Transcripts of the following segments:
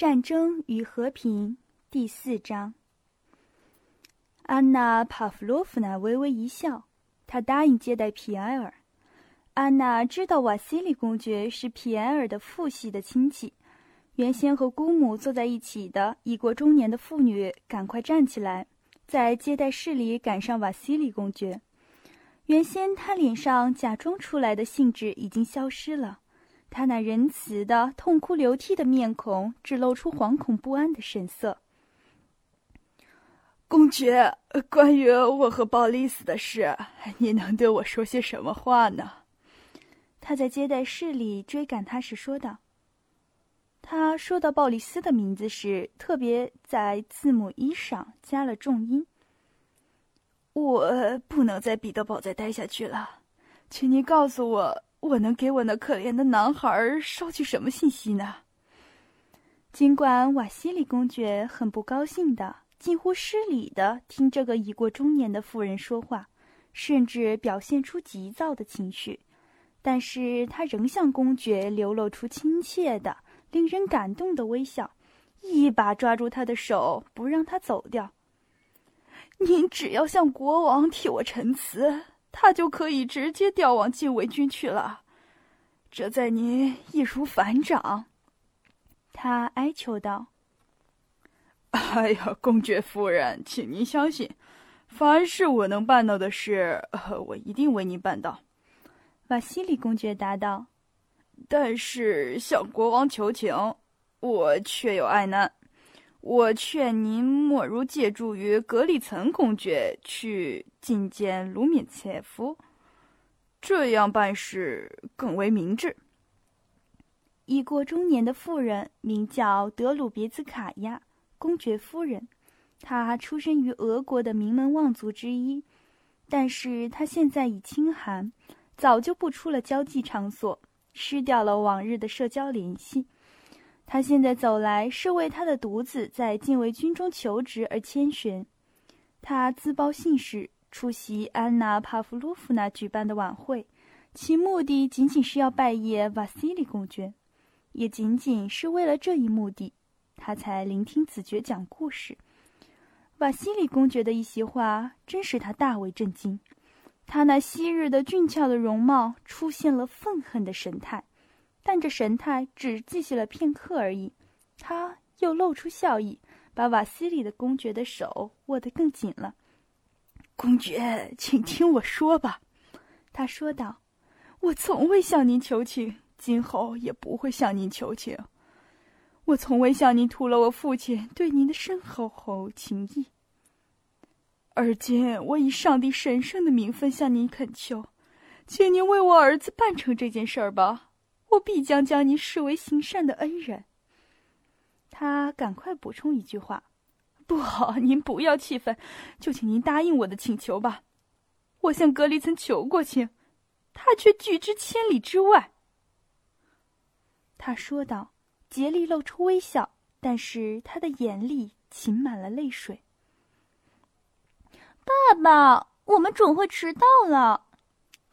战争与和平第四章。安娜·帕夫洛夫娜微微一笑，她答应接待皮埃尔。安娜知道瓦西里公爵是皮埃尔的父系的亲戚。原先和姑母坐在一起的已过中年的妇女赶快站起来，在接待室里赶上瓦西里公爵。原先他脸上假装出来的兴致已经消失了。他那仁慈的、痛哭流涕的面孔，只露出惶恐不安的神色。公爵，关于我和鲍丽斯的事，你能对我说些什么话呢？他在接待室里追赶他时说道。他说到鲍里斯的名字时，特别在字母一上加了重音。我不能在彼得堡再待下去了，请你告诉我。我能给我那可怜的男孩捎去什么信息呢？尽管瓦西里公爵很不高兴的、近乎失礼的听这个已过中年的妇人说话，甚至表现出急躁的情绪，但是他仍向公爵流露出亲切的、令人感动的微笑，一把抓住他的手，不让他走掉。您只要向国王替我陈词。他就可以直接调往禁卫军去了，这在您易如反掌。”他哀求道。“哎呀，公爵夫人，请您相信，凡是我能办到的事，我一定为您办到。”瓦西里公爵答道。“但是向国王求情，我确有爱难。”我劝您莫如借助于格里岑公爵去觐见卢米切夫，这样办事更为明智。已过中年的妇人名叫德鲁别兹卡娅公爵夫人，她出身于俄国的名门望族之一，但是她现在已清寒，早就不出了交际场所，失掉了往日的社交联系。他现在走来是为他的独子在禁卫军中求职而谦逊。他自报姓氏，出席安娜·帕夫洛夫娜举办的晚会，其目的仅仅是要拜谒瓦西里公爵，也仅仅是为了这一目的，他才聆听子爵讲故事。瓦西里公爵的一席话真使他大为震惊，他那昔日的俊俏的容貌出现了愤恨的神态。但这神态只继续了片刻而已，他又露出笑意，把瓦西里的公爵的手握得更紧了。公爵，请听我说吧，他说道：“我从未向您求情，今后也不会向您求情。我从未向您吐露我父亲对您的深厚厚情谊。而今，我以上帝神圣的名分向您恳求，请您为我儿子办成这件事儿吧。”我必将将你视为行善的恩人。他赶快补充一句话：“不好，您不要气愤，就请您答应我的请求吧。我向格里曾求过情，他却拒之千里之外。”他说道，竭力露出微笑，但是他的眼里噙满了泪水。爸爸，我们准会迟到了。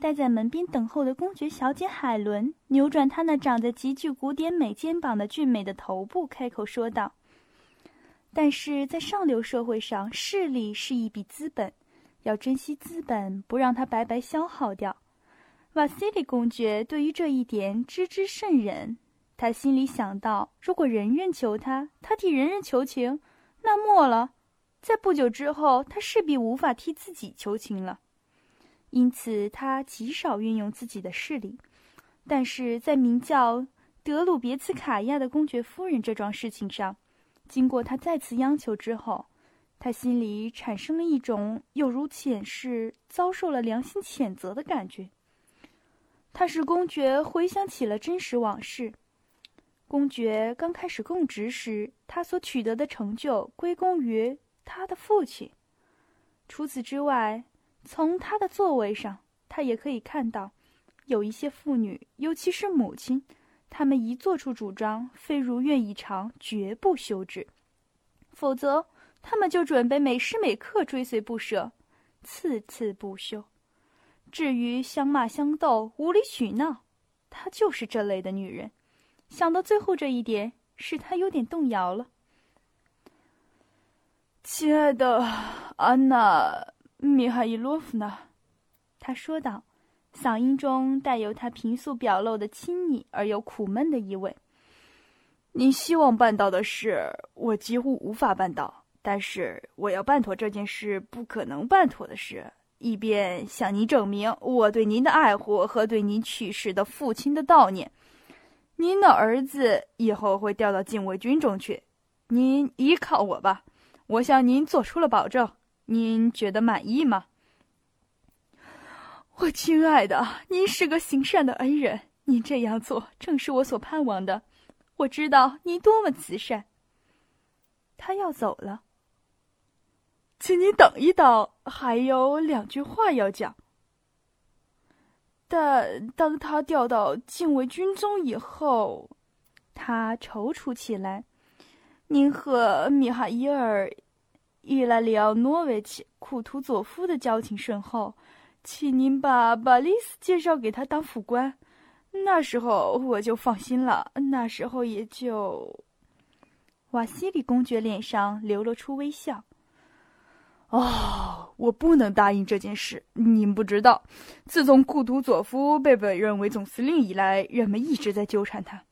待在门边等候的公爵小姐海伦扭转她那长着极具古典美肩膀的俊美的头部，开口说道：“但是在上流社会上，势力是一笔资本，要珍惜资本，不让它白白消耗掉。”瓦西里公爵对于这一点知之甚忍，他心里想到：如果人人求他，他替人人求情，那末了，在不久之后，他势必无法替自己求情了。因此，他极少运用自己的势力，但是在名叫德鲁别茨卡娅的公爵夫人这桩事情上，经过他再次央求之后，他心里产生了一种有如前世遭受了良心谴责的感觉。他使公爵回想起了真实往事。公爵刚开始供职时，他所取得的成就归功于他的父亲。除此之外，从他的座位上，他也可以看到，有一些妇女，尤其是母亲，她们一做出主张，非如愿以偿，绝不休止；否则，他们就准备每时每刻追随不舍，次次不休。至于相骂相斗、无理取闹，她就是这类的女人。想到最后这一点，使他有点动摇了。亲爱的安娜·米哈伊洛夫娜，他说道，嗓音中带有他平素表露的亲昵而又苦闷的意味。你希望办到的事，我几乎无法办到；但是我要办妥这件事不可能办妥的事，以便向您证明我对您的爱护和对您去世的父亲的悼念。您的儿子以后会调到禁卫军中去，您依靠我吧。我向您做出了保证，您觉得满意吗？我亲爱的，您是个行善的恩人，您这样做正是我所盼望的。我知道您多么慈善。他要走了，请你等一等，还有两句话要讲。但当他调到禁卫军中以后，他踌躇起来。您和米哈伊尔·伊拉里奥诺维奇·库图佐夫的交情甚厚，请您把巴利斯介绍给他当副官。那时候我就放心了，那时候也就……瓦西里公爵脸上流露出微笑。哦，我不能答应这件事。您不知道，自从库图佐夫被委任为总司令以来，人们一直在纠缠他。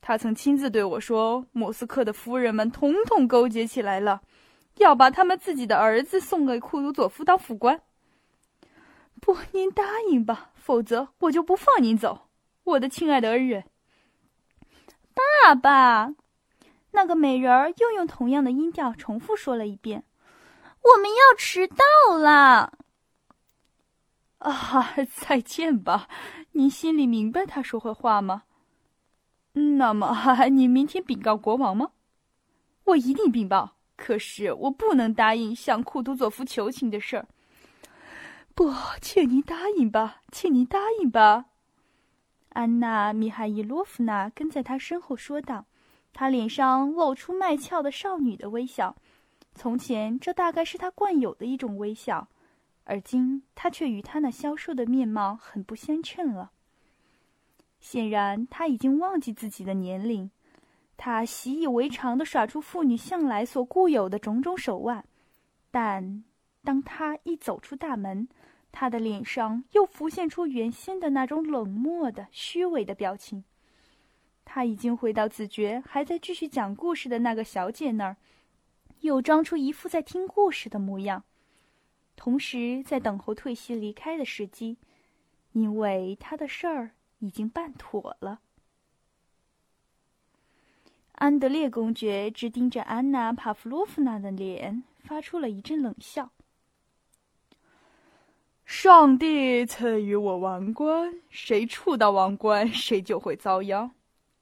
他曾亲自对我说：“莫斯科的夫人们统统勾结起来了，要把他们自己的儿子送给库鲁佐夫当副官。”不，您答应吧，否则我就不放您走，我的亲爱的恩人。爸爸，那个美人儿又用同样的音调重复说了一遍：“我们要迟到了。”啊，再见吧。您心里明白他说会话吗？那么，你明天禀告国王吗？我一定禀报。可是我不能答应向库图佐夫求情的事儿。不，请您答应吧，请您答应吧。安娜·米哈伊洛夫娜跟在他身后说道，她脸上露出卖俏的少女的微笑。从前，这大概是她惯有的一种微笑，而今，她却与她那消瘦的面貌很不相称了。显然，他已经忘记自己的年龄。他习以为常地耍出妇女向来所固有的种种手腕，但当他一走出大门，他的脸上又浮现出原先的那种冷漠的、虚伪的表情。他已经回到子爵还在继续讲故事的那个小姐那儿，又装出一副在听故事的模样，同时在等候退席离开的时机，因为他的事儿。已经办妥了。安德烈公爵直盯着安娜·帕夫洛夫娜的脸，发出了一阵冷笑。上帝赐予我王冠，谁触到王冠，谁就会遭殃。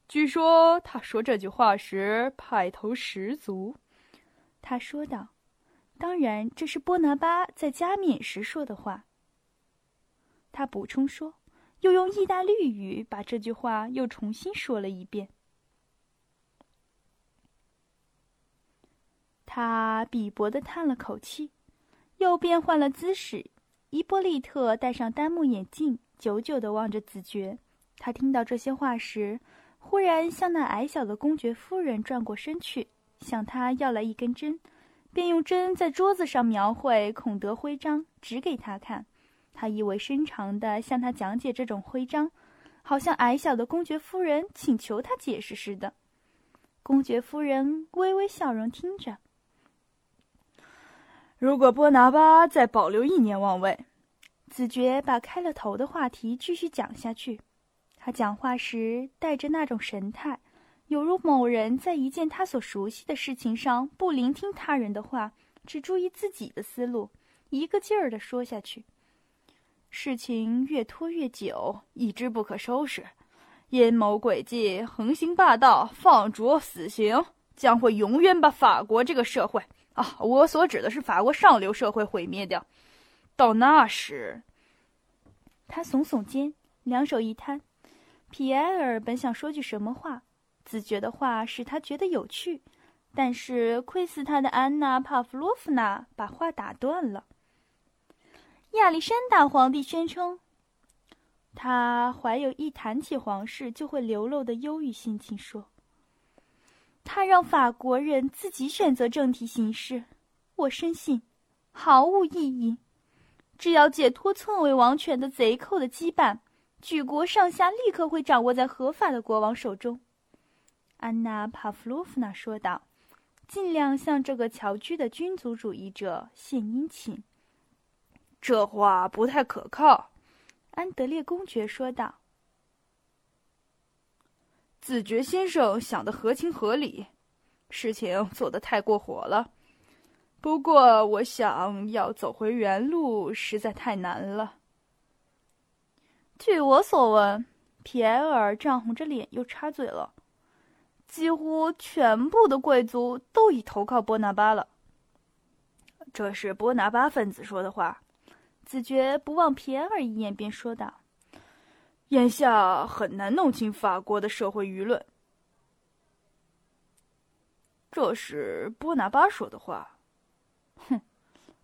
据说他说这句话时派头十足。他说道：“当然，这是波拿巴在加冕时说的话。”他补充说。又用意大利语把这句话又重新说了一遍。他鄙薄的叹了口气，又变换了姿势。伊波利特戴上单目眼镜，久久的望着子爵。他听到这些话时，忽然向那矮小的公爵夫人转过身去，向他要来一根针，便用针在桌子上描绘孔德徽章，指给他看。他意味深长地向他讲解这种徽章，好像矮小的公爵夫人请求他解释似的。公爵夫人微微笑容，听着。如果波拿巴再保留一年王位，子爵把开了头的话题继续讲下去。他讲话时带着那种神态，有如某人在一件他所熟悉的事情上不聆听他人的话，只注意自己的思路，一个劲儿地说下去。事情越拖越久，一直不可收拾。阴谋诡计、横行霸道、放逐死刑，将会永远把法国这个社会啊，我所指的是法国上流社会毁灭掉。到那时，他耸耸肩，两手一摊。皮埃尔本想说句什么话，自觉的话使他觉得有趣，但是窥视他的安娜·帕夫洛夫娜把话打断了。亚历山大皇帝宣称，他怀有一谈起皇室就会流露的忧郁心情，说：“他让法国人自己选择政体形式，我深信毫无意义。只要解脱篡位王权的贼寇的羁绊，举国上下立刻会掌握在合法的国王手中。”安娜·帕夫洛夫娜说道，尽量向这个侨居的君族主义者献殷勤。“这话不太可靠。”安德烈公爵说道。“子爵先生想的合情合理，事情做得太过火了。”不过，我想要走回原路实在太难了。据我所闻，皮埃尔涨红着脸又插嘴了：“几乎全部的贵族都已投靠波拿巴了。”这是波拿巴分子说的话。子爵不望皮埃尔一眼，便说道：“眼下很难弄清法国的社会舆论。”这是波拿巴说的话。哼，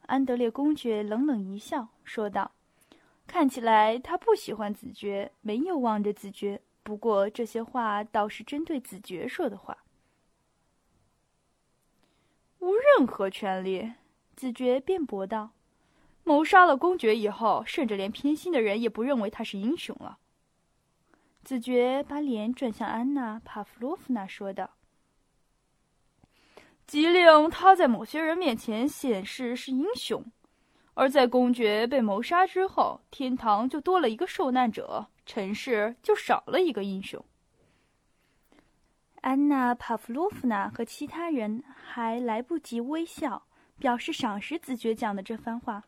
安德烈公爵冷冷一笑，说道：“看起来他不喜欢子爵，没有望着子爵。不过这些话倒是针对子爵说的话。无任何权利。”子爵辩驳道：“谋杀了公爵以后，甚至连偏心的人也不认为他是英雄了。”子爵把脸转向安娜·帕夫洛夫娜，说道。即令他在某些人面前显示是英雄，而在公爵被谋杀之后，天堂就多了一个受难者，尘世就少了一个英雄。安娜·帕夫洛夫娜和其他人还来不及微笑，表示赏识子爵讲的这番话，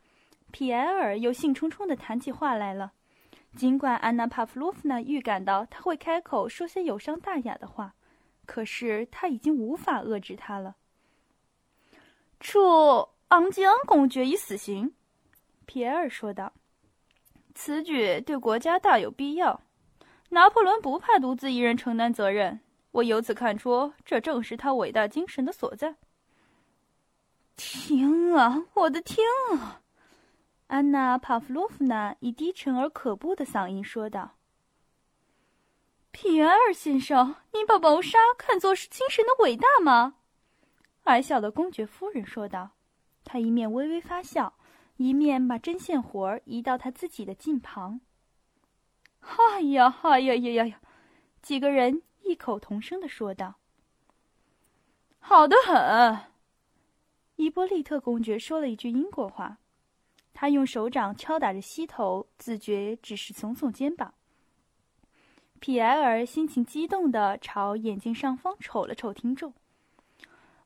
皮埃尔又兴冲冲地谈起话来了。尽管安娜·帕夫洛夫娜预感到他会开口说些有伤大雅的话，可是他已经无法遏制他了。处昂吉昂公爵以死刑，皮埃尔说道：“此举对国家大有必要。拿破仑不怕独自一人承担责任，我由此看出，这正是他伟大精神的所在。”天啊，我的天啊！安娜·帕夫洛夫娜以低沉而可怖的嗓音说道：“皮埃尔先生，您把谋杀看作是精神的伟大吗？”矮小的公爵夫人说道，她一面微微发笑，一面把针线活儿移到她自己的近旁。“哎呀，哎呀呀呀呀！”几个人异口同声的说道。“好的很。”伊波利特公爵说了一句英国话，他用手掌敲打着膝头，自觉只是耸耸肩膀。皮埃尔心情激动的朝眼镜上方瞅了瞅听众。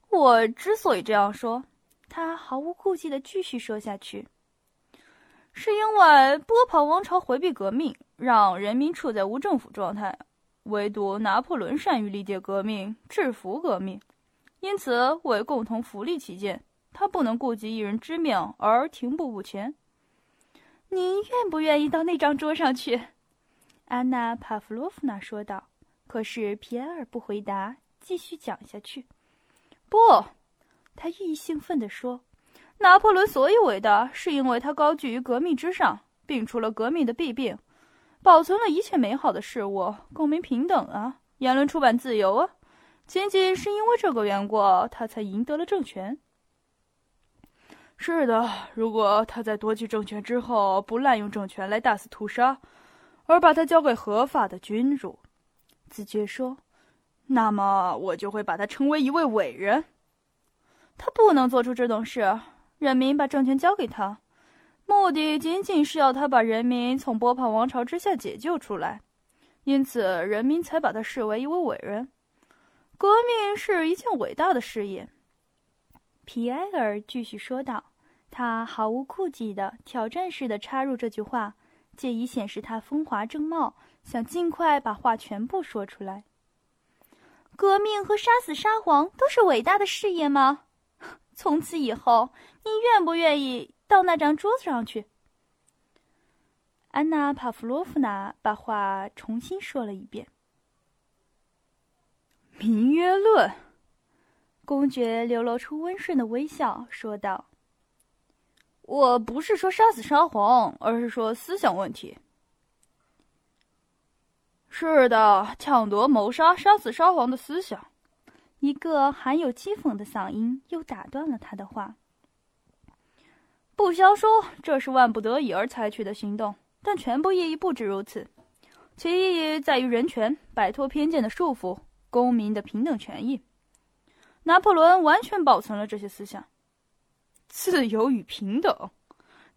我之所以这样说，他毫无顾忌的继续说下去，是因为波旁王朝回避革命，让人民处在无政府状态；唯独拿破仑善于理解革命，制服革命，因此为共同福利起见，他不能顾及一人之命而停步不前。您愿不愿意到那张桌上去？安娜·帕夫洛夫娜说道。可是皮埃尔不回答，继续讲下去。不，他愈兴奋地说：“拿破仑所以伟大，是因为他高居于革命之上，摒除了革命的弊病，保存了一切美好的事物，公民平等啊，言论出版自由啊。仅仅是因为这个缘故，他才赢得了政权。是的，如果他在夺取政权之后不滥用政权来大肆屠杀，而把它交给合法的君主，子爵说。”那么我就会把他称为一位伟人。他不能做出这种事。人民把政权交给他，目的仅仅是要他把人民从波旁王朝之下解救出来，因此人民才把他视为一位伟人。革命是一件伟大的事业。皮埃尔继续说道，他毫无顾忌的挑战似的插入这句话，借以显示他风华正茂，想尽快把话全部说出来。革命和杀死沙皇都是伟大的事业吗？从此以后，你愿不愿意到那张桌子上去？安娜·帕夫洛夫娜把话重新说了一遍。民约论，公爵流露出温顺的微笑，说道：“我不是说杀死沙皇，而是说思想问题。”是的，抢夺、谋杀、杀死沙皇的思想，一个含有讥讽的嗓音又打断了他的话。不消说，这是万不得已而采取的行动，但全部意义不止如此。其意义在于人权，摆脱偏见的束缚，公民的平等权益。拿破仑完全保存了这些思想。自由与平等，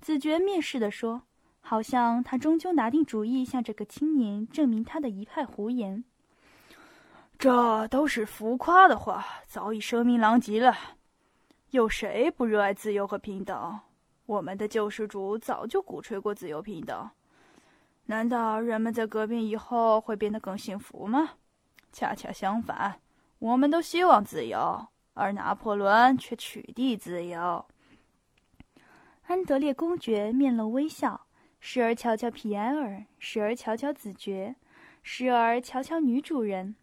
子爵蔑视地说，好像他终究拿定主意向这个青年证明他的一派胡言。这都是浮夸的话，早已声名狼藉了。有谁不热爱自由和平等？我们的救世主早就鼓吹过自由平等。难道人们在革命以后会变得更幸福吗？恰恰相反，我们都希望自由，而拿破仑却取缔自由。安德烈公爵面露微笑，时而瞧瞧皮埃尔，时而瞧瞧子爵，时而瞧瞧女主人。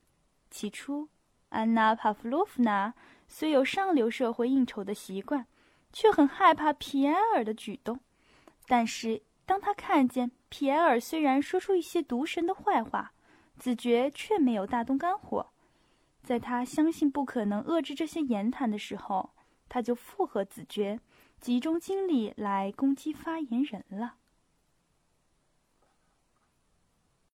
起初，安娜·帕夫洛夫娜虽有上流社会应酬的习惯，却很害怕皮埃尔的举动。但是，当他看见皮埃尔虽然说出一些毒神的坏话，子爵却没有大动肝火，在他相信不可能遏制这些言谈的时候，他就附和子爵。集中精力来攻击发言人了。